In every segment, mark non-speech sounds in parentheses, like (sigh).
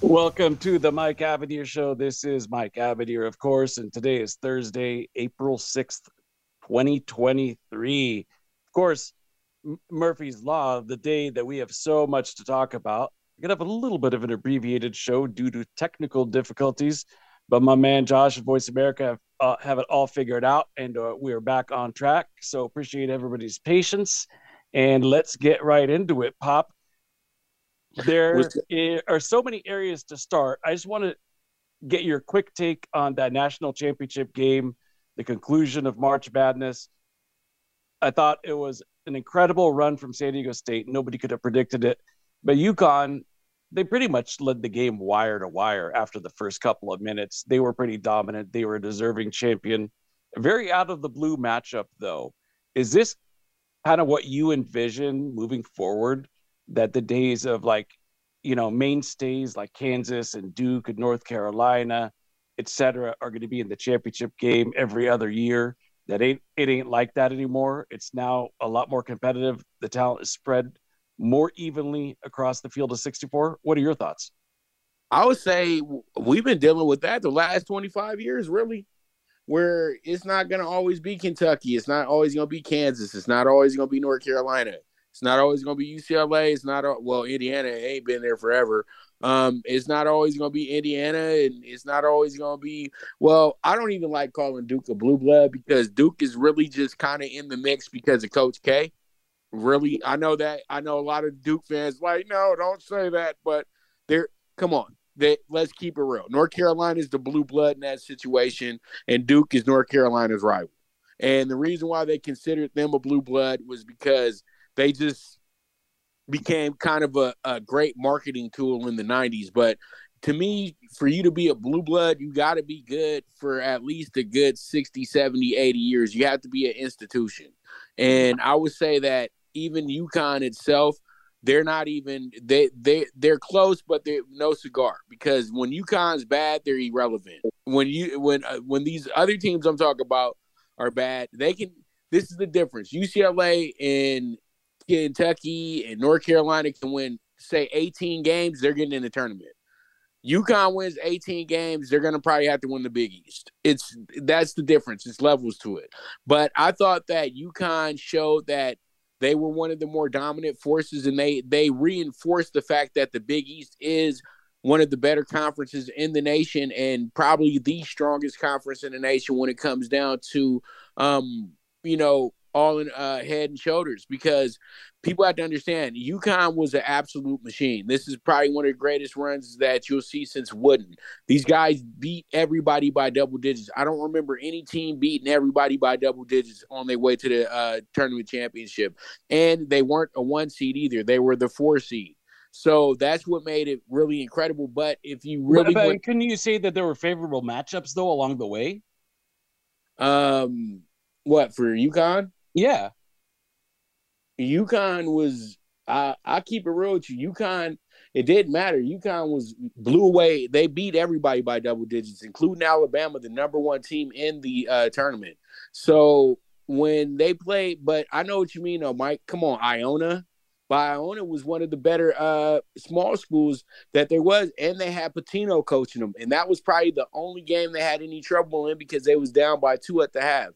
Welcome to the Mike Abadir Show. This is Mike Abadir, of course, and today is Thursday, April 6th, 2023. Of course, Murphy's Law, the day that we have so much to talk about. We're going to have a little bit of an abbreviated show due to technical difficulties, but my man Josh at Voice America have, uh, have it all figured out, and uh, we are back on track. So appreciate everybody's patience, and let's get right into it, Pop. There are so many areas to start. I just want to get your quick take on that national championship game, the conclusion of March Madness. I thought it was an incredible run from San Diego State. Nobody could have predicted it. But UConn, they pretty much led the game wire to wire after the first couple of minutes. They were pretty dominant. They were a deserving champion. A very out of the blue matchup, though. Is this kind of what you envision moving forward? That the days of like you know mainstays like Kansas and Duke and North Carolina, et cetera, are going to be in the championship game every other year. That ain't it ain't like that anymore. It's now a lot more competitive. The talent is spread more evenly across the field of 64. What are your thoughts? I would say we've been dealing with that the last 25 years, really, where it's not going to always be Kentucky. It's not always going to be Kansas. It's not always going to be North Carolina. It's not always going to be UCLA. It's not well Indiana ain't been there forever. Um, it's not always going to be Indiana, and it's not always going to be. Well, I don't even like calling Duke a blue blood because Duke is really just kind of in the mix because of Coach K. Really, I know that. I know a lot of Duke fans like, no, don't say that. But they're come on. They, let's keep it real. North Carolina is the blue blood in that situation, and Duke is North Carolina's rival. And the reason why they considered them a blue blood was because they just became kind of a, a great marketing tool in the 90s. But to me, for you to be a blue blood, you got to be good for at least a good 60, 70, 80 years. You have to be an institution. And I would say that even UConn itself, they're not even they they they're close, but they're no cigar because when UConn's bad, they're irrelevant. When you when uh, when these other teams I'm talking about are bad, they can. This is the difference. UCLA and Kentucky and North Carolina can win, say, 18 games, they're getting in the tournament. UConn wins 18 games, they're gonna probably have to win the Big East. It's that's the difference. It's levels to it. But I thought that UConn showed that they were one of the more dominant forces, and they they reinforced the fact that the Big East is one of the better conferences in the nation and probably the strongest conference in the nation when it comes down to um, you know all in uh, head and shoulders because people have to understand UConn was an absolute machine. This is probably one of the greatest runs that you'll see since Wooden. These guys beat everybody by double digits. I don't remember any team beating everybody by double digits on their way to the uh, tournament championship. And they weren't a one seed either, they were the four seed. So that's what made it really incredible. But if you really but, went, couldn't you say that there were favorable matchups though along the way? Um, what for UConn? Yeah. UConn was I I keep it real with you. UConn, it didn't matter. UConn was blew away. They beat everybody by double digits, including Alabama, the number one team in the uh, tournament. So when they played, but I know what you mean, though, Mike. Come on, Iona. But Iona was one of the better uh, small schools that there was, and they had Pitino coaching them, and that was probably the only game they had any trouble in because they was down by two at the half.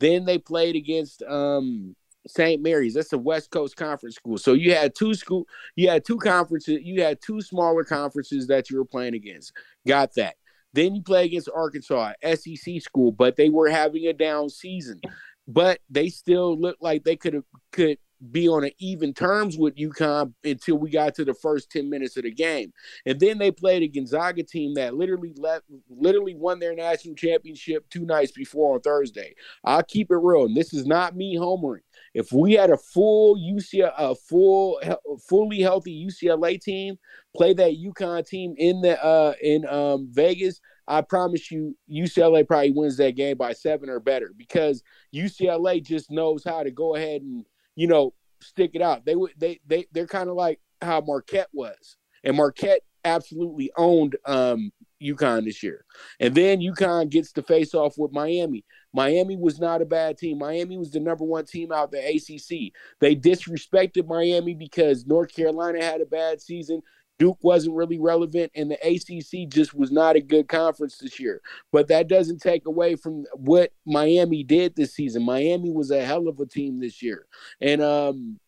Then they played against um, St. Mary's. That's a West Coast Conference school. So you had two school, you had two conferences, you had two smaller conferences that you were playing against. Got that. Then you play against Arkansas, SEC school, but they were having a down season. But they still looked like they could have could be on an even terms with UConn until we got to the first 10 minutes of the game. And then they played a Gonzaga team that literally left literally won their national championship two nights before on Thursday. I'll keep it real. And this is not me homering. If we had a full UCLA, a full fully healthy UCLA team, play that UConn team in the uh in um Vegas, I promise you, UCLA probably wins that game by seven or better because UCLA just knows how to go ahead and you know stick it out. They would they they they're kind of like how Marquette was, and Marquette absolutely owned um UConn this year. And then UConn gets to face off with Miami. Miami was not a bad team. Miami was the number one team out the ACC. They disrespected Miami because North Carolina had a bad season. Duke wasn't really relevant, and the ACC just was not a good conference this year. But that doesn't take away from what Miami did this season. Miami was a hell of a team this year. And, um,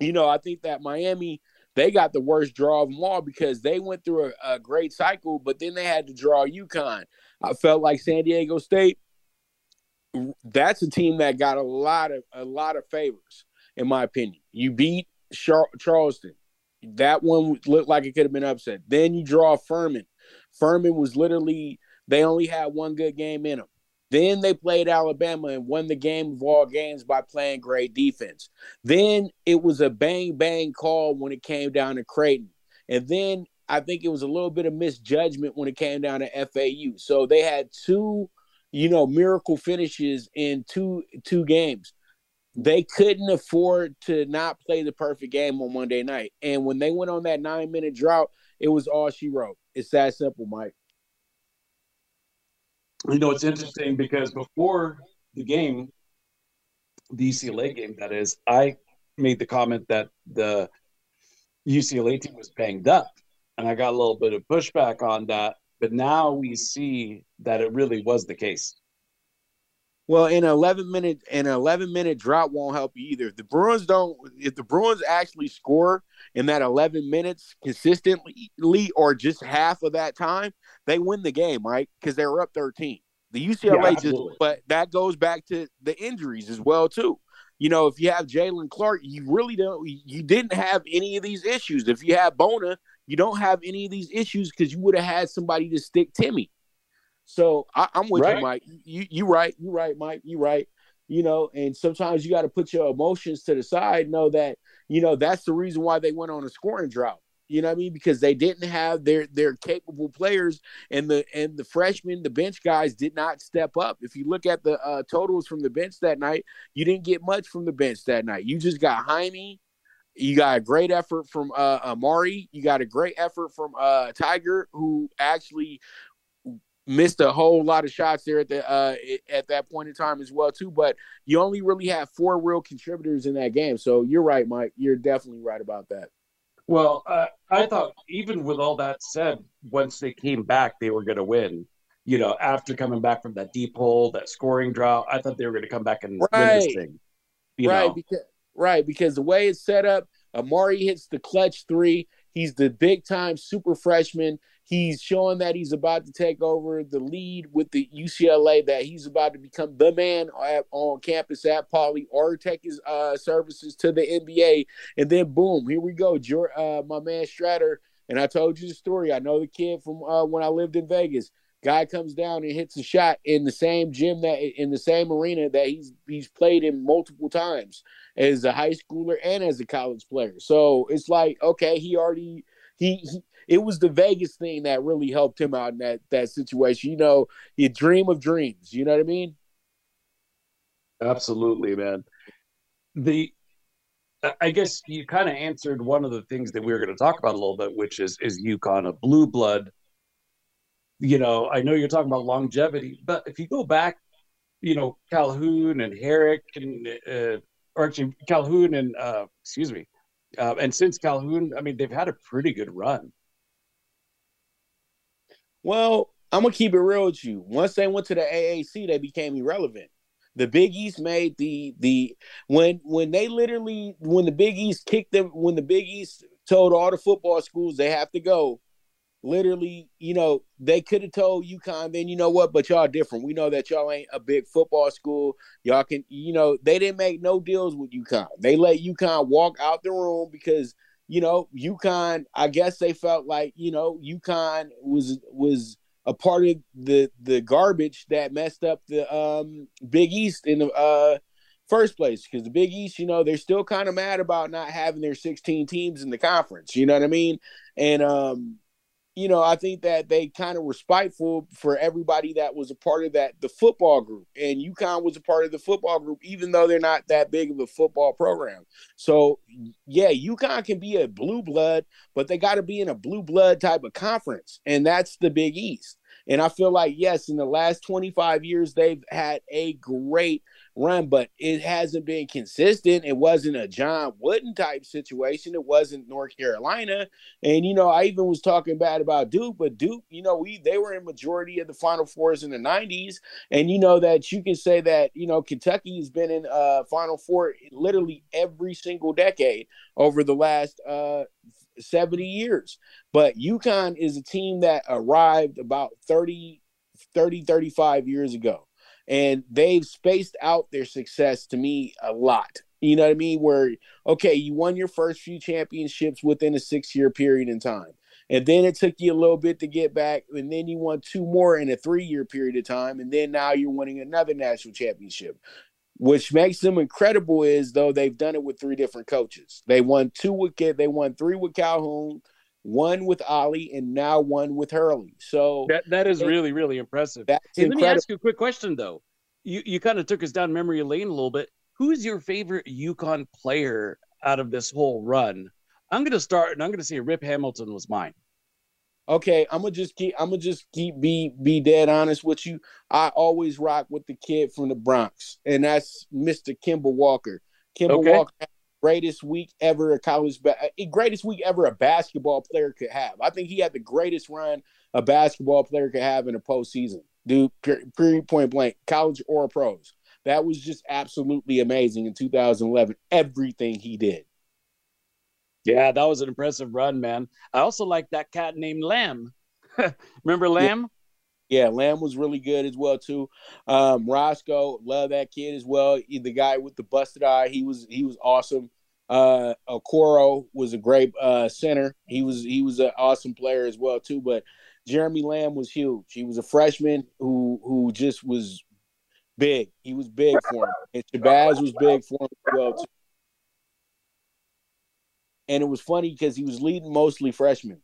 you know, I think that Miami they got the worst draw of them all because they went through a, a great cycle, but then they had to draw UConn. I felt like San Diego State. That's a team that got a lot of a lot of favors, in my opinion. You beat Char- Charleston. That one looked like it could have been upset. Then you draw Furman. Furman was literally they only had one good game in them. Then they played Alabama and won the game of all games by playing great defense. Then it was a bang bang call when it came down to Creighton. And then I think it was a little bit of misjudgment when it came down to FAU. So they had two, you know, miracle finishes in two two games. They couldn't afford to not play the perfect game on Monday night. And when they went on that nine minute drought, it was all she wrote. It's that simple, Mike you know, it's interesting because before the game, the UCLA game, that is, I made the comment that the UCLA team was banged up, and I got a little bit of pushback on that. But now we see that it really was the case. Well, in an eleven minute an eleven minute drought won't help you either. If the Bruins don't, if the Bruins actually score in that eleven minutes consistently, or just half of that time, they win the game, right? Because they were up thirteen. The UCLA yeah, just, but that goes back to the injuries as well too. You know, if you have Jalen Clark, you really don't. You didn't have any of these issues. If you have Bona, you don't have any of these issues because you would have had somebody to stick Timme. So I, am with right. you, Mike. You you right. You right, Mike. You right. You know, and sometimes you got to put your emotions to the side. Know that you know that's the reason why they went on a scoring drought. You know what I mean? Because they didn't have their their capable players, and the and the freshmen, the bench guys, did not step up. If you look at the uh, totals from the bench that night, you didn't get much from the bench that night. You just got Jaime. You got a great effort from uh, Amari. You got a great effort from uh, Tyger, who actually missed a whole lot of shots there at the uh, at that point in time as well too. But you only really have four real contributors in that game. So you're right, Mike. You're definitely right about that. Well, uh, I thought even with all that said, once they came back, they were going to win. You know, after coming back from that deep hole, that scoring drought, I thought they were going to come back and right. win this thing. right, know? because right because the way it's set up, Amari hits the clutch three. He's the big time super freshman. He's showing that he's about to take over the lead with the UCLA, that he's about to become the man at, on campus at Pauley or take his uh, services to the NBA. And then, boom, here we go. Uh, my man Strawther. And I told you the story. I know the kid from uh, when I lived in Vegas. Guy comes down and hits a shot in the same gym that in the same arena that he's he's played in multiple times as a high schooler and as a college player. So it's like, okay, he already he, he it was the Vegas thing that really helped him out in that that situation. You know, you dream of dreams. You know what I mean? Absolutely, man. The I guess you kind of answered one of the things that we were going to talk about a little bit, which is is UConn a blue blood. You know, I know you're talking about longevity, but if you go back, you know, Calhoun and Herrick and uh, or actually Calhoun and uh, excuse me, uh, and since Calhoun, I mean, they've had a pretty good run. Well, I'm gonna keep it real with you. Once they went to the AAC, they became irrelevant. The Big East made the the when when they literally when the Big East kicked them when the Big East told all the football schools they have to go. Literally, you know, they could have told UConn, then you know what, but y'all different. We know that y'all ain't a big football school. Y'all can, you know, they didn't make no deals with UConn. They let UConn walk out the room because you know, UConn, I guess they felt like, you know, UConn was was a part of the the garbage that messed up the um Big East in the uh first place because the Big East, you know, they're still kind of mad about not having their 16 teams in the conference. You know what I mean? And um, you know, I think that they kind of were spiteful for everybody that was a part of that the football group, and UConn was a part of the football group, even though they're not that big of a football program. So, yeah, UConn can be a blue blood, but they got to be in a blue blood type of conference, and that's the Big East. And I feel like yes, in the last 25 years, they've had a great run, but it hasn't been consistent. It wasn't a John Wooden type situation. It wasn't North Carolina. And you know, I even was talking bad about Duke, but Duke, you know, we they were in majority of the Final Fours in the '90s, and you know that you can say that you know Kentucky has been in uh Final Four literally every single decade over the last uh 70 years. But UConn is a team that arrived about 30, 30, 35 years ago and they've spaced out their success to me a lot. You know what I mean? Where okay, you won your first few championships within a six year period in time. And then it took you a little bit to get back, and then you won two more in a three year period of time, and then now you're winning another national championship. Which makes them incredible is though they've done it with three different coaches. They won two with they won three with Calhoun, one with Ollie, and now one with Hurley. So that that is really really impressive. That's hey, let me ask you a quick question though. You you kind of took us down memory lane a little bit. Who's your favorite UConn player out of this whole run? I'm going to start, and I'm going to say Rip Hamilton was mine. Okay, I'm gonna just keep. I'm gonna just keep be be dead honest with you. I always rock with the kid from the Bronx, and that's Mr. Kemba Walker. Kemba okay. Walker greatest week ever a college ba- eh, greatest week ever a basketball player could have. I think he had the greatest run a basketball player could have in a postseason. Dude, period, point blank, college or pros. That was just absolutely amazing in 2011. Everything he did. Yeah, that was an impressive run, man. I also like that cat named Lamb. (laughs) Remember Lamb? Yeah, Lamb was really good as well too. Um, Roscoe, love that kid as well. The guy with the busted eye, he was he was awesome. Uh, Okoro was a great uh, center. He was he was an awesome player as well too. But Jeremy Lamb was huge. He was a freshman who who just was big. He was big for him, and Shabazz was big for him as well too. And it was funny because he was leading mostly freshmen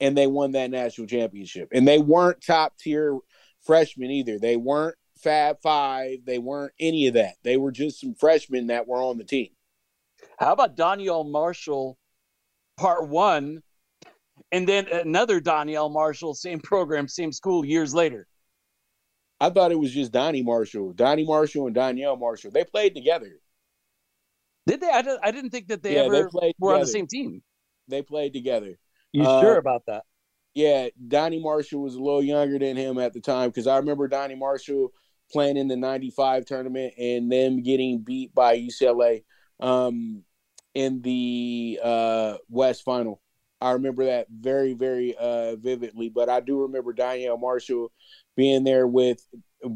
and they won that national championship. And they weren't top tier freshmen either. They weren't Fab Five. They weren't any of that. They were just some freshmen that were on the team. How about Donyell Marshall, part one, and then another Donyell Marshall, same program, same school, years later? I thought it was just Donny Marshall, Donny Marshall, and Donyell Marshall. They played together. Did they? I didn't think that they yeah, ever they were together. on the same team. They played together. You uh, sure about that? Yeah, Donny Marshall was a little younger than him at the time because I remember Donny Marshall playing in the 95 tournament and them getting beat by UCLA um, in the uh, West Final. I remember that very, very uh, vividly. But I do remember Donyell Marshall being there with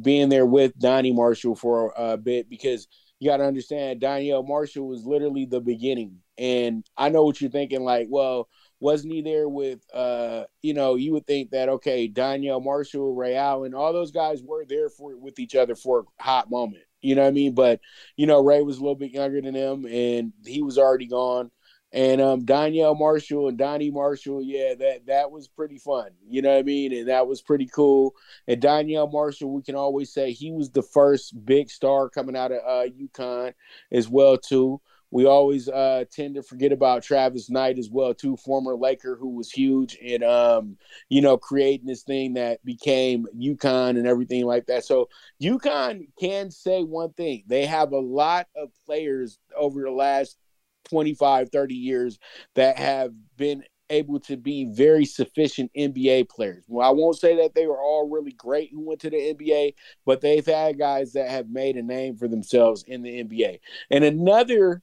being there with Donnie Marshall for a bit because you got to understand Donyell Marshall was literally the beginning. And I know what you're thinking, like, well, wasn't he there with uh you know you would think that okay Donyell Marshall Ray Allen all those guys were there for with each other for a hot moment. You know what I mean? But you know Ray was a little bit younger than him and he was already gone. And um Donyell Marshall and Donny Marshall yeah that that was pretty fun. You know what I mean? And that was pretty cool. And Donyell Marshall we can always say he was the first big star coming out of uh UConn as well too we always uh, tend to forget about Travis Knight as well, too, former Laker who was huge in um, you know, creating this thing that became UConn and everything like that. So UConn can say one thing. They have a lot of players over the last 25, 30 years that have been able to be very sufficient NBA players. Well, I won't say that they were all really great who went to the NBA, but they've had guys that have made a name for themselves in the NBA. And another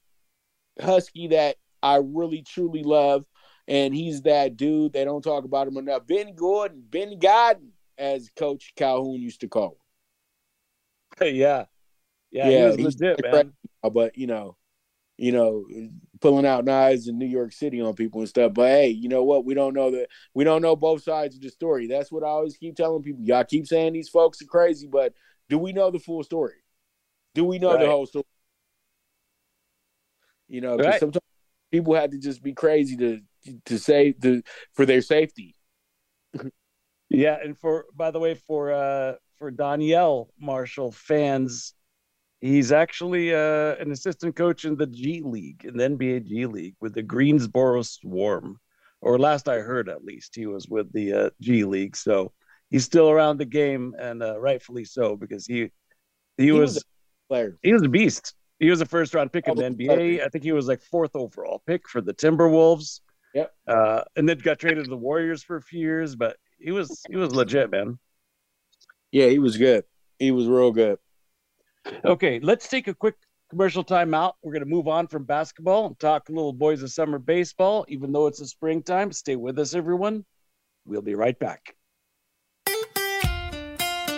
Husky that I really truly love, and he's that dude. They don't talk about him enough. Ben Gordon, Ben Godden, as Coach Calhoun used to call him. yeah, (laughs) yeah, yeah, he was legit, man. But you know, you know, pulling out knives in New York City on people and stuff. But hey, you know what? We don't know that. We don't know both sides of the story. That's what I always keep telling people. Y'all keep saying these folks are crazy, but do we know the full story? Do we know right. the whole story? You know, right. sometimes people had to just be crazy to to say to for their safety. yeah, and for by the way, for uh for Donyell Marshall fans, he's actually uh an assistant coach in the G League, in the NBA G League with the Greensboro Swarm. Or last I heard at least, he was with the uh, G League. So he's still around the game and uh, rightfully so because he he, he was, was player. He was a beast. He was a first round pick in the NBA. I think he was like fourth overall pick for the Timberwolves. Yep. Uh, and then got traded to the Warriors for a few years, but he was he was legit, man. Yeah, he was good. He was real good. Okay, let's take a quick commercial timeout. We're going to move on from basketball and talk a little boys of summer baseball, even though it's the springtime. Stay with us, everyone. We'll be right back.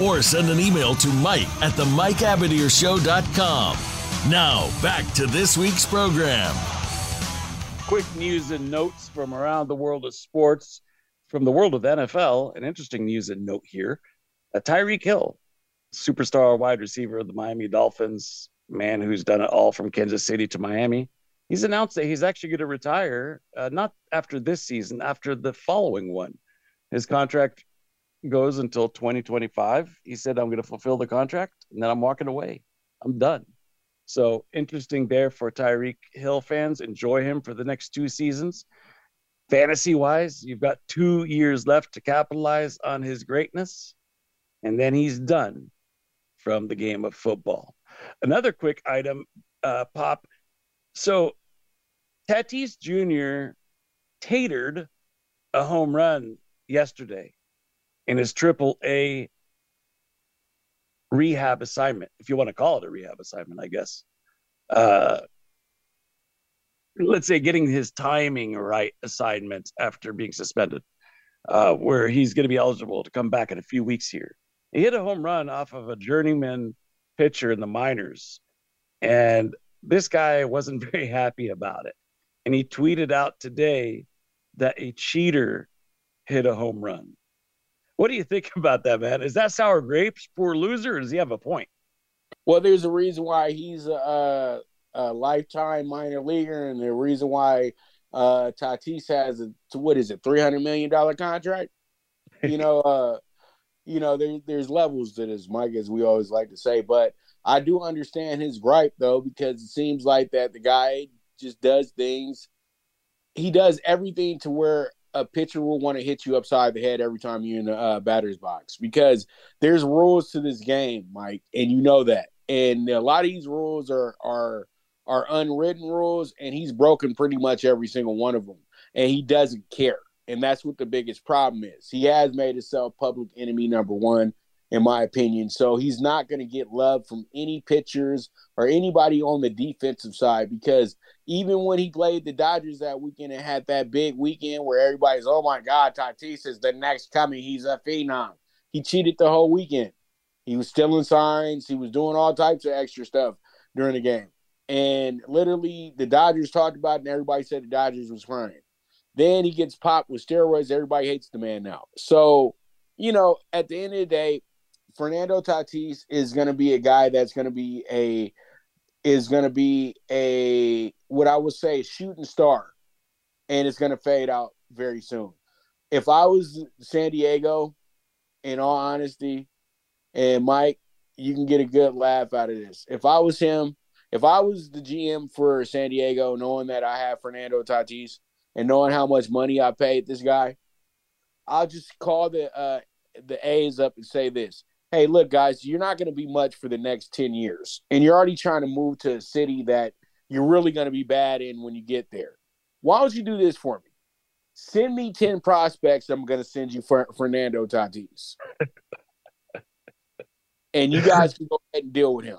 or send an email to Mike at the MikeAbadirShow.com. Now, back to this week's program. Quick news and notes from around the world of sports. From the world of NFL, an interesting news and note here. Uh, Tyreek Hill, superstar wide receiver of the Miami Dolphins, man who's done it all from Kansas City to Miami. He's announced that he's actually going to retire, uh, not after this season, after the following one. His contract goes until 2025. He said, I'm going to fulfill the contract and then I'm walking away. I'm done. So interesting there for Tyreek Hill fans. Enjoy him for the next two seasons. Fantasy wise, you've got two years left to capitalize on his greatness, and then he's done from the game of football. Another quick item, uh, Pop. So Tatis Jr. tatered a home run yesterday in his triple A rehab assignment, if you want to call it a rehab assignment, I guess. Uh, let's say getting his timing right assignment after being suspended, uh, where he's going to be eligible to come back in a few weeks here. He hit a home run off of a journeyman pitcher in the minors, and this guy wasn't (laughs) very happy about it. And he tweeted out today that a cheater hit a home run. What do you think about that, man? Is that sour grapes? Poor loser, or does he have a point? Well, there's a reason why he's a, a lifetime minor leaguer, and the reason why uh, Tatis has a what is it, three hundred million dollar contract? You (laughs) know, uh, you know, there, there's levels to this, Mike, as we always like to say. But I do understand his gripe though, because it seems like that the guy just does things. He does everything to where a pitcher will want to hit you upside the head every time you're in the uh, batter's box because there's rules to this game, Mike, and you know that. And a lot of these rules are are are unwritten rules, and he's broken pretty much every single one of them, and he doesn't care. And that's what the biggest problem is. He has made himself public enemy number one in my opinion. So he's not going to get love from any pitchers or anybody on the defensive side because even when he played the Dodgers that weekend and had that big weekend where everybody's, oh my God, Tatis is the next coming. He's a phenom. He cheated the whole weekend. He was stealing signs. He was doing all types of extra stuff during the game. And literally, the Dodgers talked about it, and everybody said the Dodgers was crying. Then he gets popped with steroids. Everybody hates the man now. So, you know, at the end of the day, Fernando Tatis is going to be a guy that's going to be a is going to be a what I would say shooting star, and it's going to fade out very soon. If I was San Diego, in all honesty, and Mike, you can get a good laugh out of this. If I was him, if I was the GM for San Diego, knowing that I have Fernando Tatis and knowing how much money I paid this guy, I'll just call the uh, the A's up and say this: hey, look, guys, you're not going to be much for the next 10 years. And you're already trying to move to a city that you're really going to be bad in when you get there. Why don't you do this for me? Send me 10 prospects. I'm going to send you for Fernando Tatis. (laughs) and you guys can go ahead and deal with him.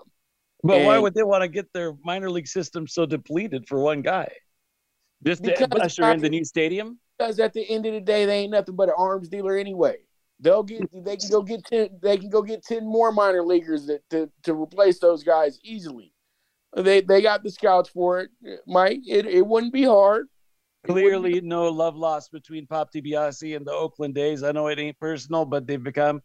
But and, why would they want to get their minor league system so depleted for one guy? Just to usher in the new stadium? Because at the end of the day, they ain't nothing but an arms dealer anyway. They'll get they can go get ten they can go get ten more minor leaguers that, to to replace those guys easily. They they got the scouts for it, Mike. It it wouldn't be hard. Clearly, no love lost between Pop DiBiase and the Oakland A's. I know it ain't personal, but they've become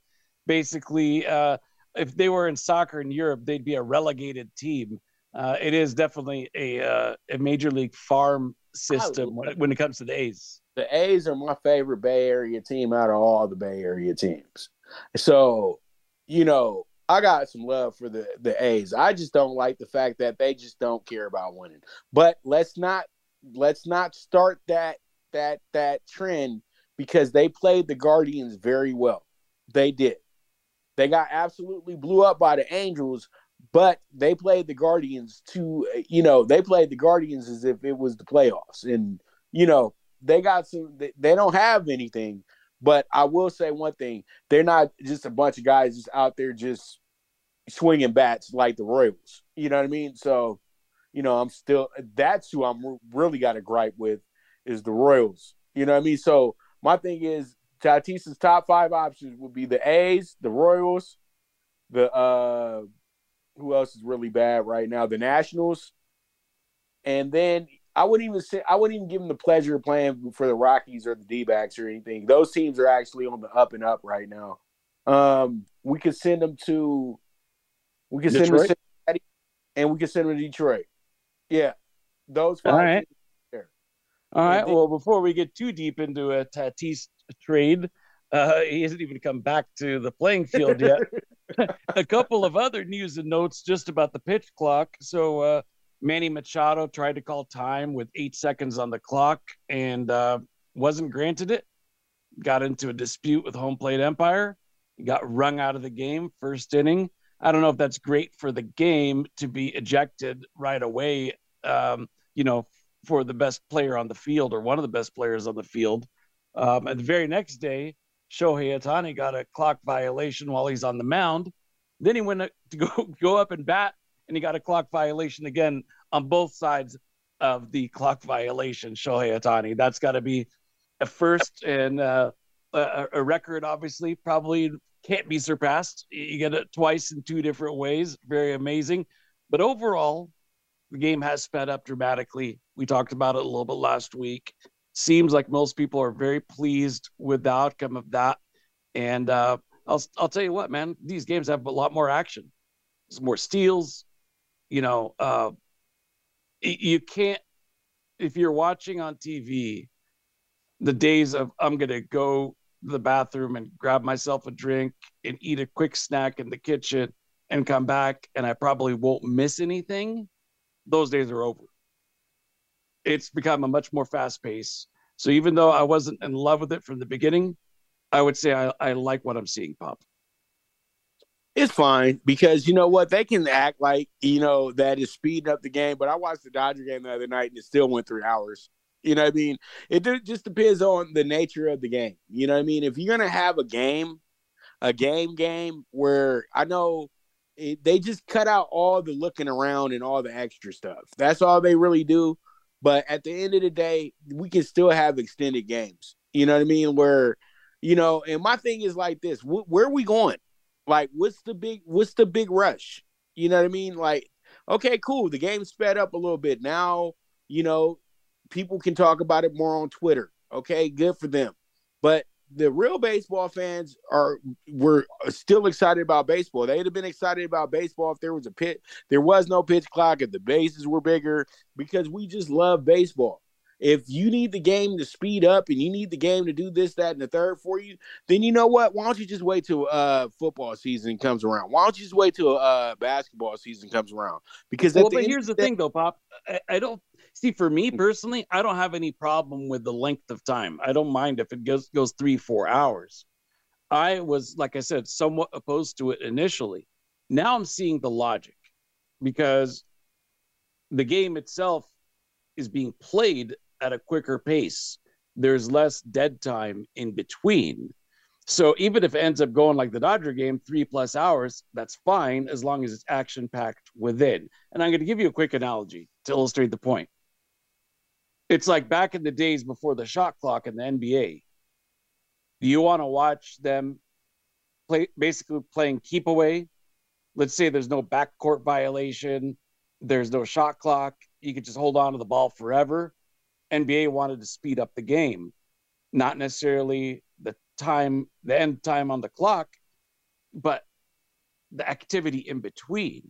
basically uh, if they were in soccer in Europe, they'd be a relegated team. Uh, it is definitely a uh, a major league farm system when it, when it comes to the A's the A's are my favorite Bay Area team out of all the Bay Area teams. So, you know, I got some love for the the A's. I just don't like the fact that they just don't care about winning. But let's not let's not start that that that trend because they played the Guardians very well. They did. They got absolutely blew up by the Angels, but they played the Guardians to you know, they played the Guardians as if it was the playoffs and you know, they got some. They, don't have anything, but I will say one thing: they're not just a bunch of guys just out there just swinging bats like the Royals. You know what I mean? So, you know, I'm still. That's who I'm really got a gripe with is the Royals. You know what I mean? So my thing is Tatis's top five options would be the A's, the Royals, the uh who else is really bad right now? The Nationals. And then I wouldn't even say I wouldn't even give them the pleasure of playing for the Rockies or the D backs or anything. Those teams are actually on the up and up right now. Um, we could send them to we could send them to Cincinnati and we could send them to Detroit. Yeah. Those five All right. There. All right. Then, well, before we get too deep into a Tatis trade, uh, he hasn't even come back to the playing field yet. (laughs) (laughs) a couple of other news and notes just about the pitch clock. So uh, Manny Machado tried to call time with eight seconds on the clock and uh, wasn't granted it. Got into a dispute with home plate umpire. Got rung out of the game first inning. I don't know if that's great for the game to be ejected right away. Um, you know, for the best player on the field or one of the best players on the field. Um, and the very next day, Shohei Ohtani got a clock violation while he's on the mound. Then he went to (laughs) go go up and bat and he got a clock violation again on both sides of the clock violation. Shohei Ohtani. That's got to be a first and uh, a, a, record. Obviously, probably can't be surpassed. You get it twice in two different ways. Very amazing. But overall, the game has sped up dramatically. We talked about it a little bit last week. Seems like most people are very pleased with the outcome of that. And uh, I'll I'll tell you what, man, these games have a lot more action. There's more steals, you know, uh, you can't if you're watching on TV, the days of I'm gonna go to the bathroom and grab myself a drink and eat a quick snack in the kitchen and come back and I probably won't miss anything. Those days are over. It's become a much more fast pace. So even though I wasn't in love with it from the beginning, I would say I, I like what I'm seeing, Pop. It's fine because you know what they can act like you know that is speeding up the game. But I watched the Dodger game the other night and it still went three hours. You know what I mean? It just depends on the nature of the game. You know what I mean? If you're gonna have a game, a game game where I know it, they just cut out all the looking around and all the extra stuff. That's all they really do. But at the end of the day, we can still have extended games. You know what I mean? Where, you know, and my thing is like this: wh- where are we going? Like, what's the big what's the big rush? You know what I mean? Like, okay, cool. The game sped up a little bit. Now, you know, people can talk about it more on Twitter. Okay, good for them. But the real baseball fans are were still excited about baseball. They'd have been excited about baseball if there was a pit. There was no pitch clock, if the bases were bigger, because we just love baseball. If you need the game to speed up and you need the game to do this, that, and the third for you, then you know what? Why don't you just wait till uh football season comes around? Why don't you just wait till uh basketball season comes around? Because well, but here's the thing, though, Pop. I, I don't see. For me hmm. personally, I don't have any problem with the length of time. I don't mind if it goes goes three, four hours. I was, like I said, somewhat opposed to it initially. Now I'm seeing the logic because the game itself is being played at a quicker pace. There's less dead time in between. So even if it ends up going like the Dodger game, three plus hours, that's fine as long as it's action packed within. And I'm going to give you a quick analogy to illustrate the point. It's like back in the days before the shot clock in the NBA. You want to watch them play basically playing keep away? Let's say there's no backcourt violation, there's no shot clock, you could just hold on to the ball forever. NBA wanted to speed up the game, not necessarily the time, the end time on the clock, but the activity in between.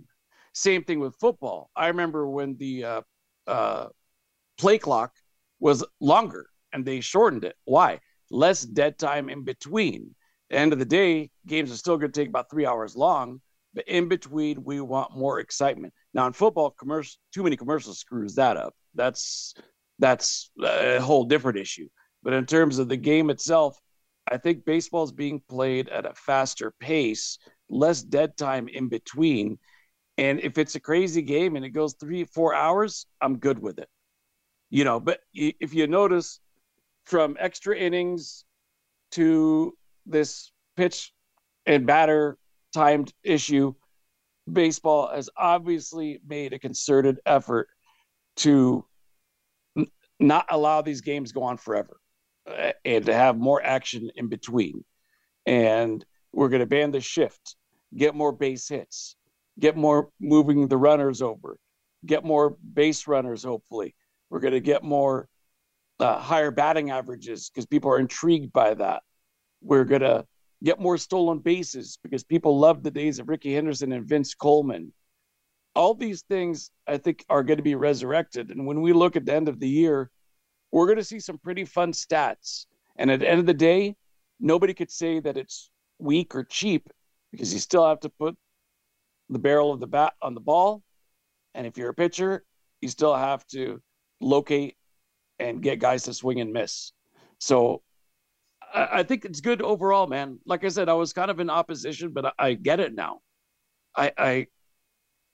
Same thing with football. I remember when the uh, uh, play clock was longer and they shortened it. Why? Less dead time in between. the end of the day, games are still going to take about three hours long, but in between, we want more excitement. Now, in football, commercial, too many commercials screws that up. That's that's a whole different issue. But in terms of the game itself, I think baseball is being played at a faster pace, less dead time in between. And if it's a crazy game and it goes three, four hours, I'm good with it. You know, but if you notice from extra innings to this pitch and batter timed issue, baseball has obviously made a concerted effort to not allow these games go on forever uh, and to have more action in between. And we're going to ban the shift, get more base hits, get more moving the runners over, get more base runners, hopefully. We're going to get more uh, higher batting averages because people are intrigued by that. We're going to get more stolen bases because people love the days of Rickey Henderson and Vince Coleman all these things I think are going to be resurrected. And when we look at the end of the year, we're going to see some pretty fun stats. And at the end of the day, nobody could say that it's weak or cheap because you still have to put the barrel of the bat on the ball. And if you're a pitcher, you still have to locate and get guys to swing and miss. So I, I think it's good overall, man. Like I said, I was kind of in opposition, but I, I get it now. I, I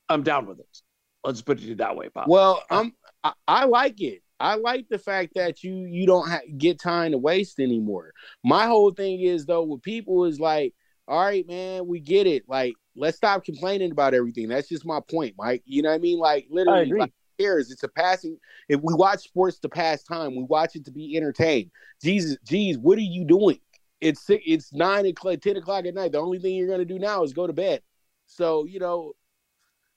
I'm down with it. Let's put it that way, Pop. Well, I'm I, I like it. I like the fact that you you don't ha- get time to waste anymore. My whole thing is though with people is like, all right, man, we get it. Like, let's stop complaining about everything. That's just my point, Mike. You know what I mean? Like, literally, like, cares? It's a passing. If we watch sports to pass time, we watch it to be entertained. Jesus, geez, what are you doing? It's it's nine o'clock, ten o'clock at night. The only thing you're gonna do now is go to bed. So you know,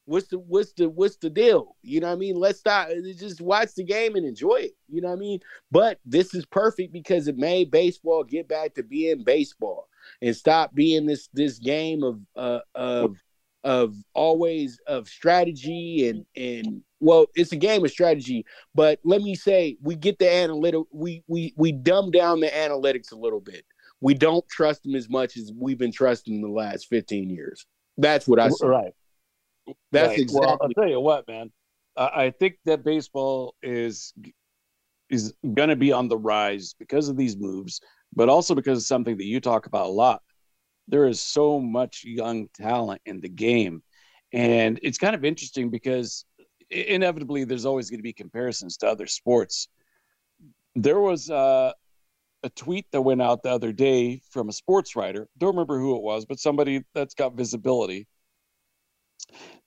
what's the what's the what's the deal? You know what I mean? Let's stop just watch the game and enjoy it. You know what I mean? But this is perfect because it made baseball get back to being baseball and stop being this this game of uh, of of always of strategy and and well it's a game of strategy but let me say we get the analytic we we we dumb down the analytics a little bit we don't trust them as much as we've been trusting in the last 15 years that's what i say right that's right. exactly. Well, I'll tell you what, man. I think that baseball is is going to be on the rise because of these moves, but also because of something that you talk about a lot. There is so much young talent in the game. And it's kind of interesting because inevitably there's always going to be comparisons to other sports. There was uh, a tweet that went out the other day from a sports writer. Don't remember who it was, but somebody that's got visibility.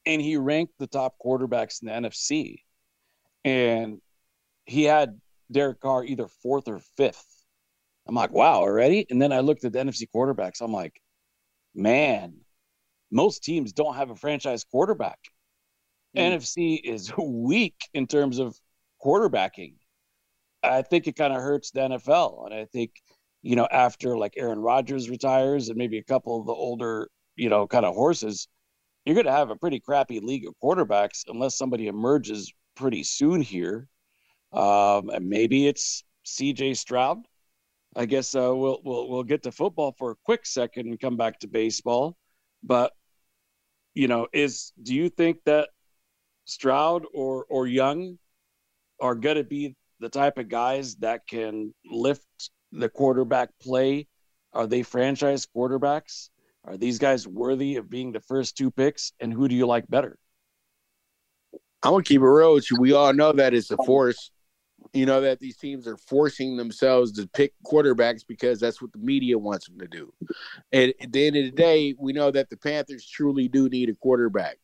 And he ranked the top quarterbacks in the NFC. And he had Derek Carr either fourth or fifth. I'm like, wow, already? And then I looked at the NFC quarterbacks. I'm like, man, most teams don't have a franchise quarterback. Mm. NFC is (laughs) weak in terms of quarterbacking. I think it kind of hurts the NFL. And I think, you know, after like Aaron Rodgers retires and maybe a couple of the older, you know, kind of horses, you're going to have a pretty crappy league of quarterbacks unless somebody emerges pretty soon here. Um, and maybe it's CJ Stroud. I guess uh, we'll we'll we'll get to football for a quick second and come back to baseball. But you know, is do you think that Stroud or or Young are going to be the type of guys that can lift the quarterback play? Are they franchise quarterbacks? Are these guys worthy of being the first two picks? And who do you like better? I'm gonna keep it real with you. We all know that it's a force. You know that these teams are forcing themselves to pick quarterbacks because that's what the media wants them to do. And at the end of the day, we know that the Panthers truly do need a quarterback.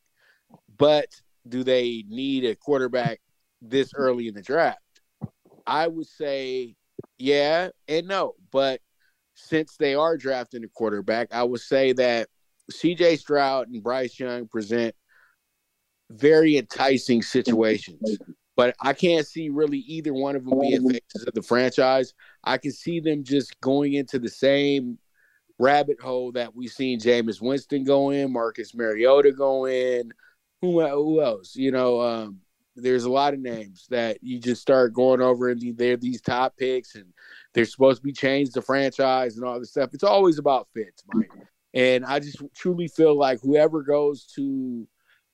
But do they need a quarterback this early in the draft? I would say yeah and no. But since they are drafting a quarterback, I would say that CJ Stroud and Bryce Young present very enticing situations. But I can't see really either one of them being faces of the franchise. I can see them just going into the same rabbit hole that we've seen Jameis Winston go in, Marcus Mariota go in, who, who else? You know, um, there's a lot of names that you just start going over and they're these top picks and they're supposed to be changed the franchise and all this stuff. It's always about fits, Mike. And I just truly feel like whoever goes to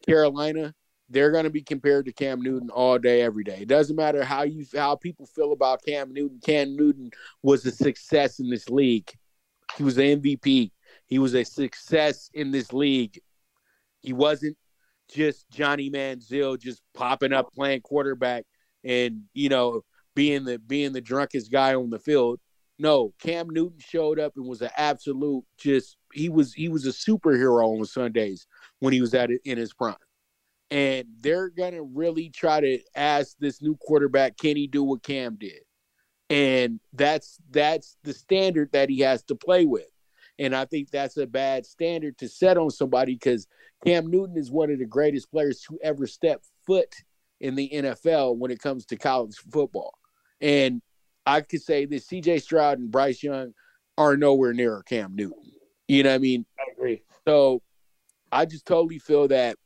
Carolina, they're going to be compared to Cam Newton all day, every day. It doesn't matter how you how people feel about Cam Newton. Cam Newton was a success in this league. He was the MVP. He was a success in this league. He wasn't just Johnny Manziel just popping up playing quarterback and you know being the being the drunkest guy on the field. No, Cam Newton showed up and was an absolute just he was he was a superhero on Sundays when he was at it in his prime. And they're gonna really try to ask this new quarterback, can he do what Cam did? And that's that's the standard that he has to play with. And I think that's a bad standard to set on somebody because Cam Newton is one of the greatest players to ever step foot in the NFL when it comes to college football. And I could say that CJ Stroud and Bryce Young are nowhere near Cam Newton. You know what I mean? I agree. So I just totally feel that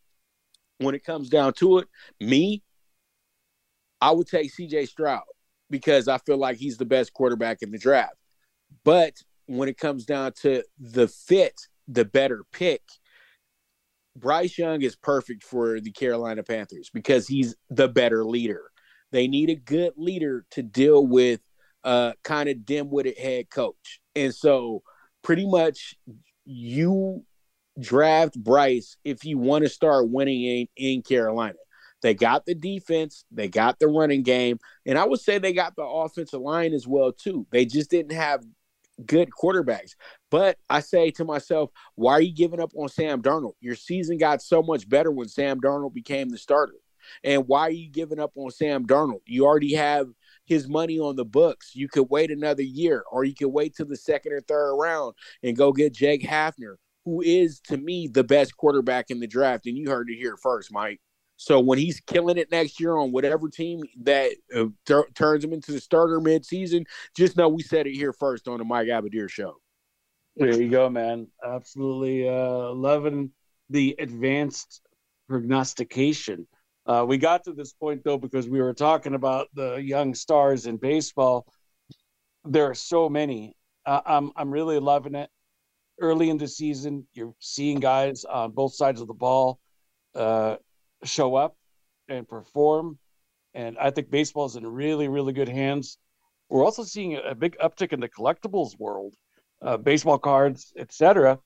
when it comes down to it, me, I would take CJ Stroud because I feel like he's the best quarterback in the draft. But when it comes down to the fit, the better pick, Bryce Young is perfect for the Carolina Panthers because he's the better leader. They need a good leader to deal with a kind of dim-witted head coach. And so pretty much you draft Bryce if you want to start winning in, in Carolina. They got the defense, they got the running game, and I would say they got the offensive line as well too. They just didn't have good quarterbacks. But I say to myself, why are you giving up on Sam Darnold? Your season got so much better when Sam Darnold became the starter. And why are you giving up on Sam Darnold? You already have his money on the books. You could wait another year, or you could wait till the second or third round and go get Jake Haener, who is to me the best quarterback in the draft. And you heard it here first, Mike. So when he's killing it next year on whatever team that uh, turns him into the starter midseason, just know we said it here first on the Mike Abadir show. There you go, man. Absolutely uh, loving the advanced prognostication. Uh, we got to this point though because we were talking about the young stars in baseball. There are so many. Uh, I'm I'm really loving it. Early in the season, you're seeing guys on both sides of the ball uh, show up and perform. And I think baseball is in really, really good hands. We're also seeing a big uptick in the collectibles world, uh, baseball cards, etc.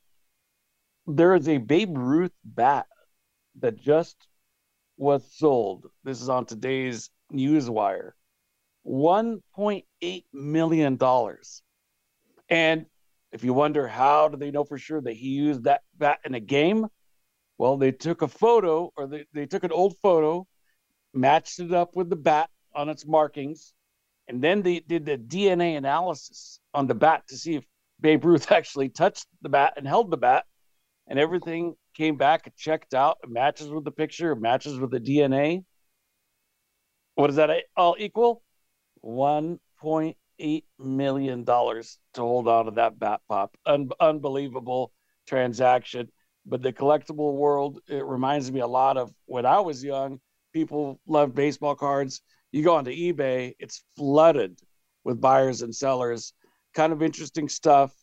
There is a Babe Ruth bat that just was sold. This is on today's Newswire. $1.8 million. And if you wonder how do they know for sure that he used that bat in a game, well, they took a photo or they, they took an old photo, matched it up with the bat on its markings, and then they did the DNA analysis on the bat to see if Babe Ruth (laughs) actually touched the bat and held the bat, and everything came back checked out. It matches with the picture, it matches with the DNA. What does that all equal? $1.8 million to hold on to that bat pop. Un- unbelievable transaction. But the collectible world, it reminds me a lot of when I was young. People loved baseball cards. You go onto eBay, it's flooded with buyers and sellers. Kind of interesting stuff.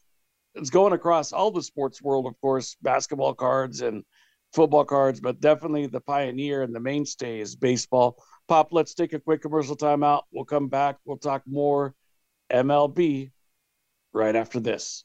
It's going across all the sports world, of course, basketball cards and football cards, but definitely the pioneer and the mainstay is baseball. Pop, let's take a quick commercial timeout. We'll come back. We'll talk more MLB right after this.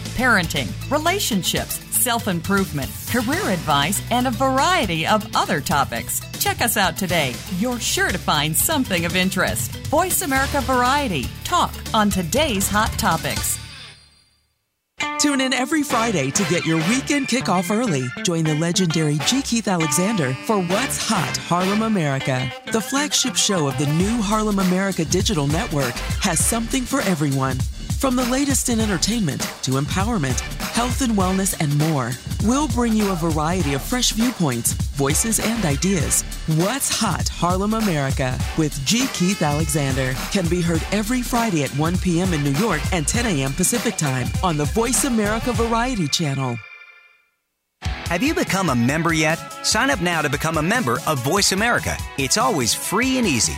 parenting, relationships, self improvement, career advice, and a variety of other topics. Check us out today. You're sure to find something of interest. Voice America Variety. Talk on today's hot topics. Tune in every Friday to get your weekend kickoff early. Join the legendary G. Keith Alexander for What's Hot Harlem America. The flagship show of the new Harlem America Digital Network has something for everyone. From the latest in entertainment to empowerment, health and wellness, and more, we'll bring you a variety of fresh viewpoints, voices, and ideas. What's Hot Harlem America with G. Keith Alexander can be heard every Friday at 1 p.m. in New York and 10 a.m. Pacific Time on the Voice America Variety Channel. Have you become a member yet? Sign up now to become a member of Voice America. It's always free and easy.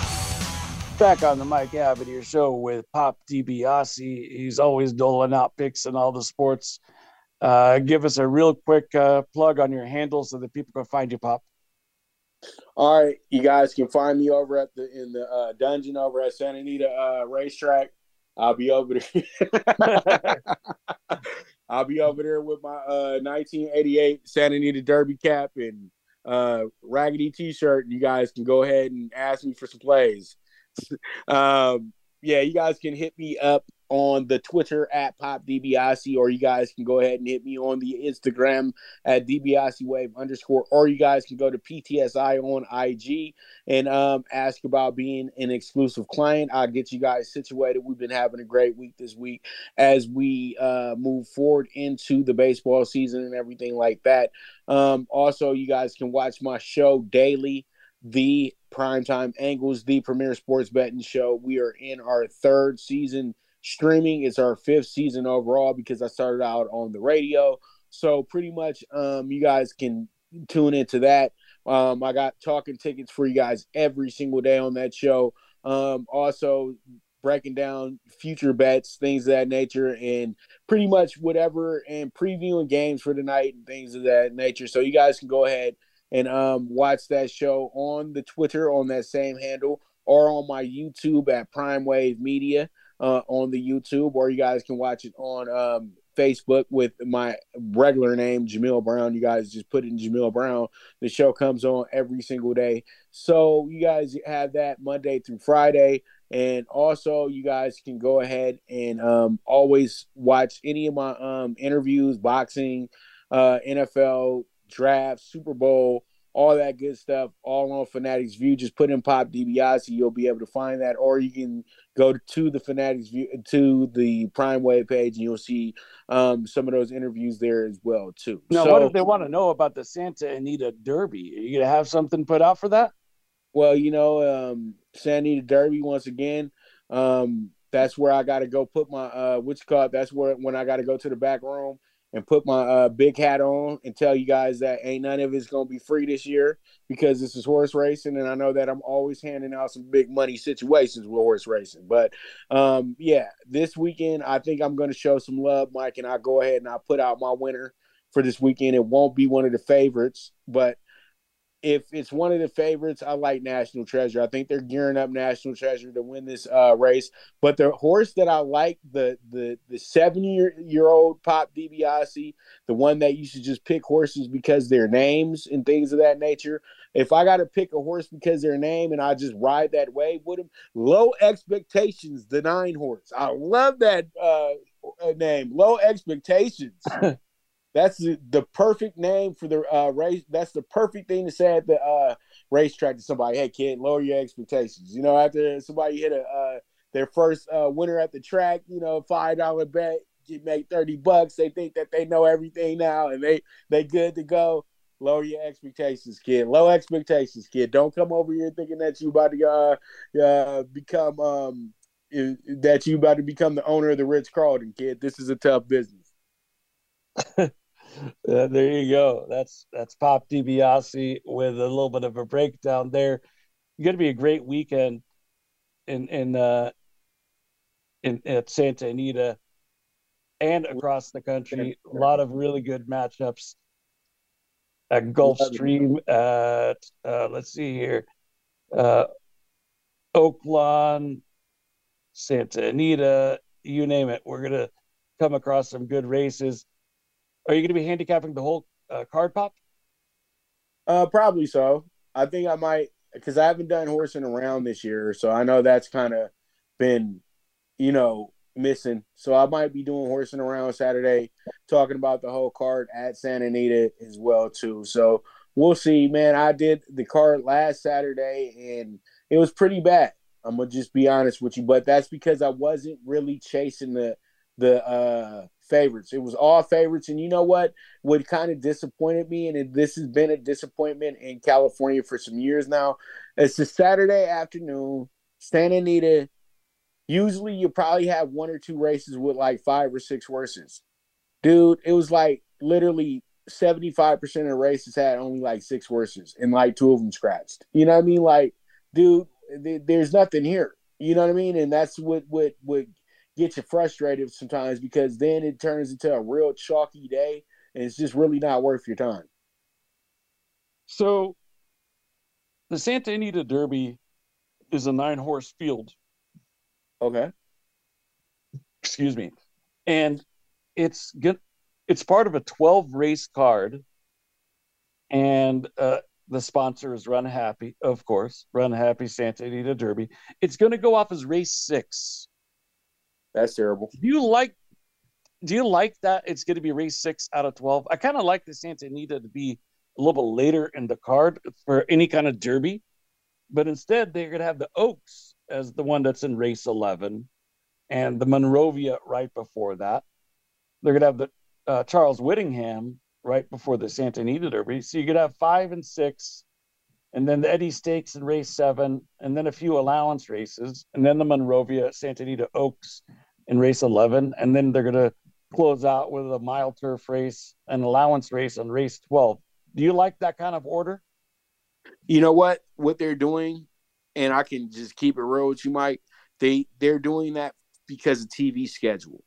Back on the Mike Abadir Show with Pop DiBiase. He's always doling out picks in all the sports. Uh, give us a real quick uh, plug on your handle so that people can find you, Pop. All right, you guys can find me over at the in the uh, dungeon over at Santa Anita uh, Racetrack. I'll be over there. (laughs) I'll be over there with my uh, 1988 Santa Anita Derby cap and uh, raggedy T-shirt. You guys can go ahead and ask me for some plays. (laughs) um, yeah, you guys can hit me up on the Twitter at Pop DiBiase, or you guys can go ahead and hit me on the Instagram at DiBiase Wave underscore, or you guys can go to PTSI on IG and um, ask about being an exclusive client. I'll get you guys situated. We've been having a great week this week as we uh, move forward into the baseball season and everything like that. Um, also, you guys can watch my show daily the primetime angles, the premier sports betting show. We are in our third season streaming. It's our fifth season overall because I started out on the radio. So pretty much, um, you guys can tune into that. Um, I got talking tickets for you guys every single day on that show. Um, also, breaking down future bets, things of that nature, and pretty much whatever, and previewing games for tonight and things of that nature. So you guys can go ahead and um, watch that show on the Twitter on that same handle or on my YouTube at Prime Wave Media uh, on the YouTube, or you guys can watch it on um, Facebook with my regular name, Jamil Brown. You guys just put in Jamil Brown. The show comes on every single day. So you guys have that Monday through Friday. And also, you guys can go ahead and um, always watch any of my um, interviews, boxing, uh, NFL, draft, Super Bowl, all that good stuff, all on Fanatics View. Just put in Pop DiBiase, you'll be able to find that, or you can go to the Fanatics View to the Prime Wave page, and you'll see um, some of those interviews there as well too. Now, so, what if they want to know about the Santa Anita Derby? Are you gonna have something put out for that? Well, you know, um, Santa Anita Derby once again. Um, that's where I got to go put my uh, what's called. That's where when I got to go to the back room and put my uh, big hat on and tell you guys that ain't none of it's gonna be free this year because this is horse racing, and I know that I'm always handing out some big money situations with horse racing. But um, yeah, this weekend I think I'm gonna show some love, Mike, and I go ahead and I put out my winner for this weekend. It won't be one of the favorites, but if it's one of the favorites, I like National Treasure. I think they're gearing up National Treasure to win this uh, race. But the horse that I like, the the the seven year year old Pop DiBiase, the one that you should just pick horses because their names and things of that nature. If I got to pick a horse because their name and I just ride that wave with them, low expectations, the nine horse. I love that uh, name, low expectations. (laughs) That's the, the perfect name for the uh, race. That's the perfect thing to say at the uh, racetrack to somebody. Hey, kid, lower your expectations. You know, after somebody hit a uh, their first uh, winner at the track, you know, five dollar bet, you make thirty bucks. They think that they know everything now, and they they good to go. Lower your expectations, kid. Low expectations, kid. Don't come over here thinking that you about to uh, uh, become um, that you about to become the owner of the Ritz Carlton, kid. This is a tough business. (laughs) Uh, there you go. That's that's Pop DiBiase with a little bit of a breakdown there. Going to be a great weekend in in uh, in at Santa Anita and across the country. A lot of really good matchups at Gulfstream. At uh, let's see here, uh, Oaklawn, Santa Anita, you name it. We're gonna come across some good races. Are you going to be handicapping the whole uh, card pop? Uh, probably so. I think I might because I haven't done horsing around this year, so I know that's kind of been, you know, missing. So I might be doing horsing around Saturday, talking about the whole card at Santa Anita as well too. So we'll see, man. I did the card last Saturday, and it was pretty bad. I'm gonna just be honest with you, but that's because I wasn't really chasing the the uh favorites. It was all favorites, and you know what? What kind of disappointed me, and it, this has been a disappointment in California for some years now. It's a Saturday afternoon, Santa Anita. Usually, you probably have one or two races with like five or six horses. Dude, it was like literally 75% of the races had only like six horses and like two of them scratched. You know what I mean? Like, dude, th- there's nothing here. You know what I mean? And that's what what what get you frustrated sometimes because then it turns into a real chalky day and it's just really not worth your time. So the Santa Anita Derby is a nine horse field. Okay. Excuse me. And it's good it's part of a 12 race card and uh, the sponsor is Run Happy, of course, Run Happy Santa Anita Derby. It's going to go off as race six. That's terrible. Do you like? Do you like that it's going to be race six out of twelve? I kind of like the Santa Anita to be a little bit later in the card for any kind of derby, but instead they're going to have the Oaks as the one that's in race eleven, and the Monrovia right before that. They're going to have the uh, Charles Whittingham right before the Santa Anita Derby. So you could have five and six, and then the Eddie Stakes in race seven, and then a few allowance races, and then the Monrovia Santa Anita Oaks in race 11. And then they're going to close out with a mile turf race, an allowance race on race 12. Do you like that kind of order? You know what? What they're doing, and I can just keep it real with you, Mike. They they're doing that because of TV schedule.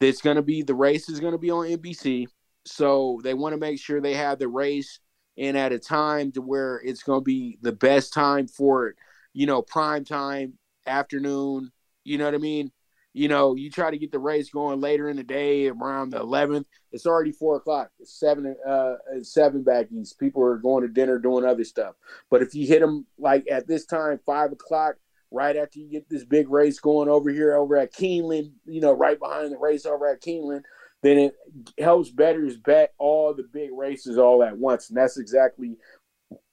It's going to be the race is going to be on NBC, so they want to make sure they have the race in at a time to where it's going to be the best time for it. You know, prime time, afternoon. You know what I mean? You know, you try to get the race going later in the day, around the 11th. It's already four o'clock. It's seven, uh, seven back east. People are going to dinner, doing other stuff. But if you hit them like at this time, five o'clock, right after you get this big race going over here over at Keeneland, you know, right behind the race over at Keeneland, then it helps bettors bet all the big races all at once. And that's exactly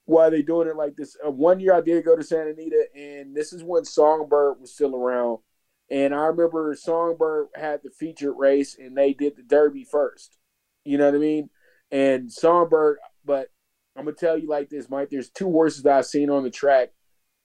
why they're doing it like this. Uh, one year I did go to Santa Anita, and this is when Songbird was still around. And I remember Songbird had the featured race, and they did the Derby first. You know what I mean? And Songbird, but I'm gonna tell you like this, Mike. There's two horses that I've seen on the track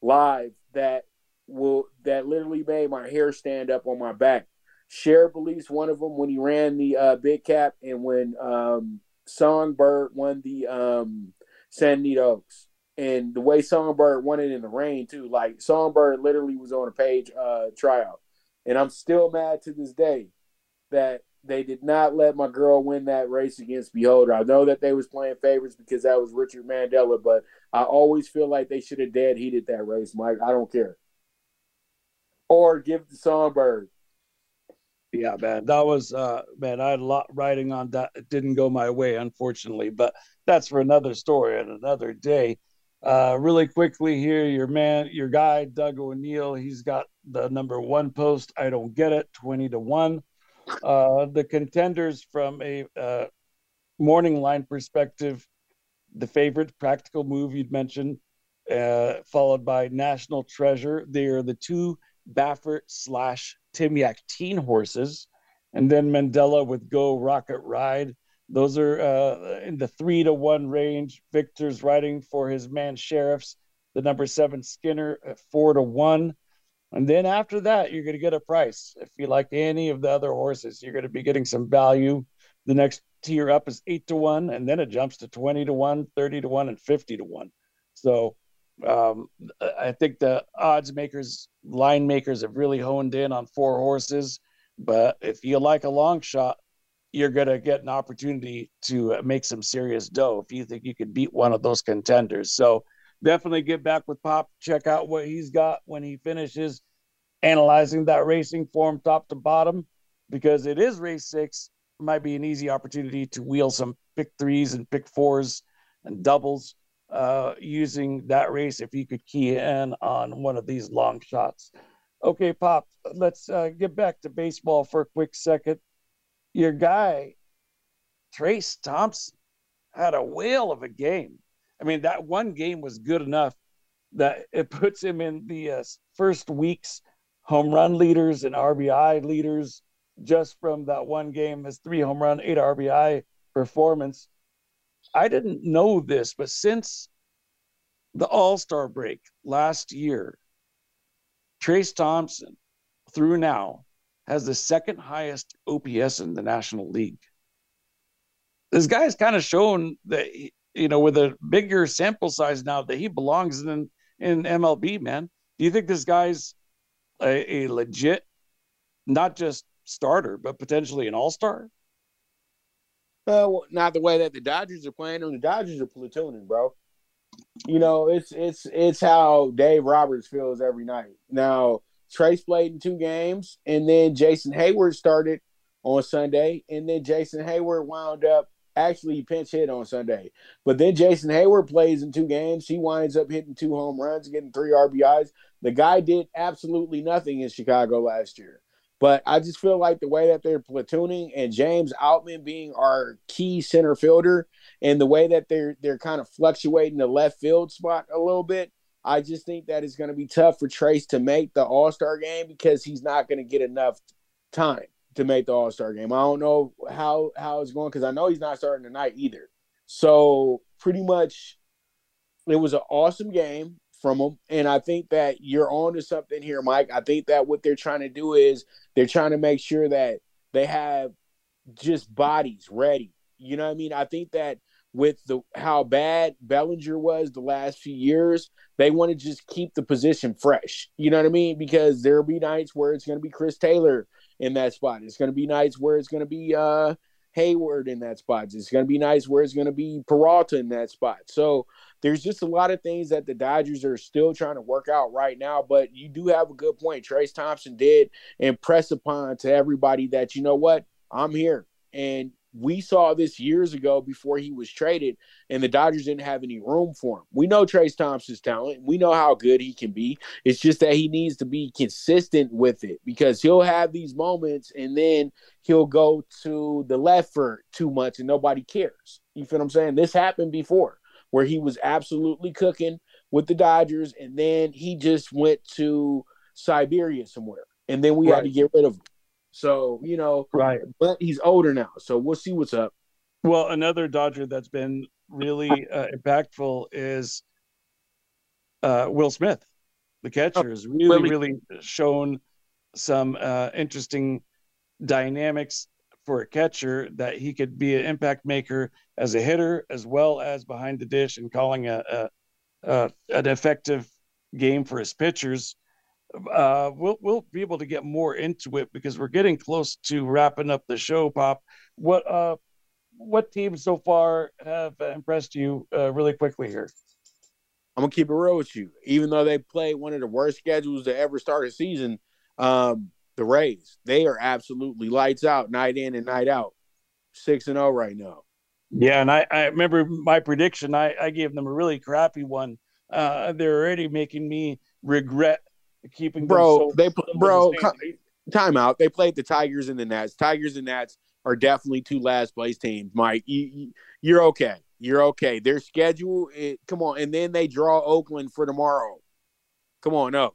live that will that literally made my hair stand up on my back. Shared Belief's one of them when he ran the uh, big cap and when um, Songbird won the um, San Anita Oaks. And the way Songbird won it in the rain too, like Songbird literally was on a page uh, tryout, and I'm still mad to this day that they did not let my girl win that race against Beholder. I know that they was playing favorites because that was Richard Mandella, but I always feel like they should have dead heated that race, Mike. I don't care or give the songbird. Yeah, man, that was uh, man. I had a lot riding on that. It didn't go my way, unfortunately, but that's for another story and another day. Uh, really quickly here, your man, your guy, Doug O'Neill, he's got the number one post. I don't get it, twenty to one. Uh, the contenders from a uh, morning line perspective, the favorite practical move you'd mentioned, uh, followed by National Treasure. They are the two Baffert slash Tim teen horses, and then Mandella with Geaux Rocket Ride. Those are uh, in the three to one range. Victor's riding for his man Shirreffs, the number seven Skinner at four to one. And then after that, you're going to get a price. If you like any of the other horses, you're going to be getting some value. The next tier up is eight to one, and then it jumps to 20 to one, 30 to one, and 50 to one. So um, I think the odds makers, line makers have really honed in on four horses. But if you like a long shot, you're going to get an opportunity to uh, make some serious dough if you think you could beat one of those contenders. So definitely get back with Pop, check out what he's got when he finishes analyzing that racing form top to bottom, because it is race six. Might be an easy opportunity to wheel some pick threes and pick fours and doubles uh, using that race if you could key in on one of these long shots. Okay, Pop, let's uh, get back to baseball for a quick second. Your guy, Trayce Thompson, had a whale of a game. I mean, that one game was good enough that it puts him in the uh, first week's home run leaders and RBI leaders just from that one game, his three home run, eight RBI performance. I didn't know this, but since the All Star break last year, Trayce Thompson, through now, has the second highest OPS in the National League. This guy's kind of shown that, you know, with a bigger sample size now, that he belongs in, in MLB, man. Do you think this guy's a, a legit, not just starter, but potentially an all star? Uh, well, not the way that the Dodgers are playing them. The Dodgers are platooning, bro. You know, it's it's it's how Dave Roberts feels every night. Now, Trayce played in two games, and then Jason Heyward started on Sunday, and then Jason Heyward wound up actually pinch hit on Sunday. But then Jason Heyward plays in two games. He winds up hitting two home runs, getting three RBIs. The guy did absolutely nothing in Chicago last year. But I just feel like the way that they're platooning and James Outman being our key center fielder and the way that they're they're kind of fluctuating the left field spot a little bit, I just think that it's going to be tough for Trayce to make the All Star game because he's not going to get enough time to make the All Star game. I don't know how how it's going because I know he's not starting tonight either. So pretty much, it was an awesome game from them. And I think that you're on to something here, Mike. I think that what they're trying to do is they're trying to make sure that they have just bodies ready. You know what I mean? I think that with the how bad Bellinger was the last few years, they want to just keep the position fresh. You know what I mean? Because there'll be nights where it's going to be Chris Taylor in that spot. It's going to be nights where it's going to be uh, Heyward in that spot. It's going to be nice where it's going to be Peralta in that spot. So there's just a lot of things that the Dodgers are still trying to work out right now. But you do have a good point. Trayce Thompson did impress upon to everybody that you know what I'm here, and we saw this years ago before he was traded, and the Dodgers didn't have any room for him. We know Trayce Thompson's talent. We know how good he can be. It's just that he needs to be consistent with it because he'll have these moments and then he'll go to the left for too much and nobody cares. You feel what I'm saying? This happened before where he was absolutely cooking with the Dodgers and then he just went to Siberia somewhere and then we right. had to get rid of him. So, you know, right. But he's older now. So we'll see what's up. Well, another Dodger that's been really uh, impactful is uh, Will Smith. The catcher has really, really shown some uh, interesting dynamics for a catcher that he could be an impact maker as a hitter as well as behind the dish and calling a, a, a an effective game for his pitchers uh, we'll we'll be able to get more into it because we're getting close to wrapping up the show. Pop, what uh, what teams so far have impressed you uh, really quickly here? I'm gonna keep it real with you. Even though they played one of the worst schedules to ever start a season, um, the Rays they are absolutely lights out, night in and night out, six and zero oh right now. Yeah, and I, I remember my prediction. I, I gave them a really crappy one. Uh, they're already making me regret keeping bro. So, they bro time out. They played the Tigers and the Nats. Tigers and Nats are definitely two last place teams. Mike, you, are okay. You're okay. Their schedule, it, come on, and then they draw Oakland for tomorrow. Come on up.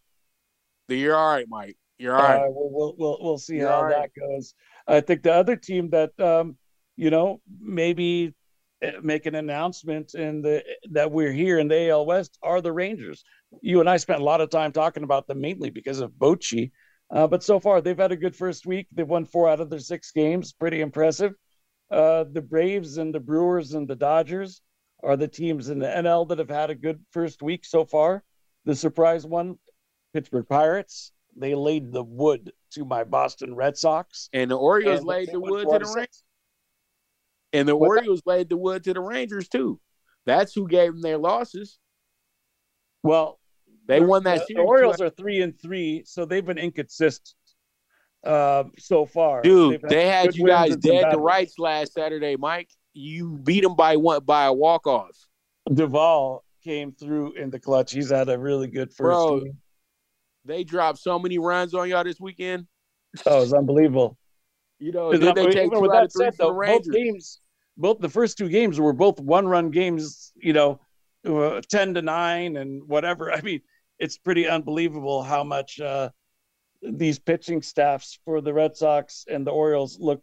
You're all right, Mike. You're all right. Uh, we'll, we'll we'll see You're how right. that goes. I think the other team that um, you know maybe eh, make an announcement in the that we're here in the AL West are the Rangers you and I spent a lot of time talking about them mainly because of Bochy. Uh, but so far, they've had a good first week. They've won four out of their six games. Pretty impressive. Uh, the Braves and the Brewers and the Dodgers are the teams in the NL that have had a good first week so far. The surprise one, Pittsburgh Pirates. They laid the wood to my Boston Red Sox. And the Orioles and laid the wood to the Rangers. And the What's Orioles that? laid the wood to the Rangers, too. That's who gave them their losses. Well, they won that the, series. The Orioles are three and three, so they've been inconsistent uh, so far. Dude, they had you guys dead to rights last Saturday, Mike. You beat them by one by a walk off. Duvall came through in the clutch. He's had a really good first. Bro, game. they dropped so many runs on y'all this weekend. Oh, it's unbelievable. You know, did they take two out of three said, though, both games, both the first two games were both one-run games. You know, uh, 10 to 9 and whatever. (laughs) I mean, it's pretty unbelievable how much uh, these pitching staffs for the Red Sox and the Orioles look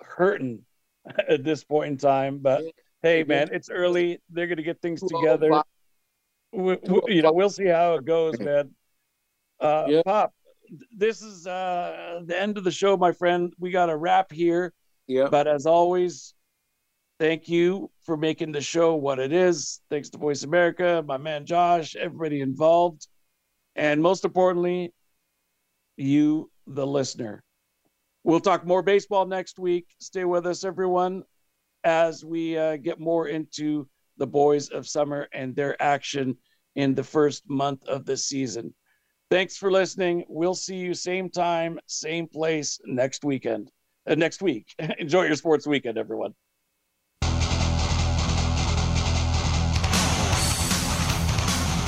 hurting (laughs) at this point in time. But hey, man, it's early. They're going to get things together. We, we, you know, we'll see how it goes, (laughs) man. Uh, yeah. Pop, this is uh, the end of the show, my friend. We got a wrap here. Yeah. But as always, thank you for making the show what it is. Thanks to Voice America, my man Josh, everybody involved. And most importantly, you, the listener. We'll talk more baseball next week. Stay with us, everyone, as we uh, get more into the boys of summer and their action in the first month of the season. Thanks for listening. We'll see you same time, same place next weekend. Uh, next week. (laughs) Enjoy your sports weekend, everyone.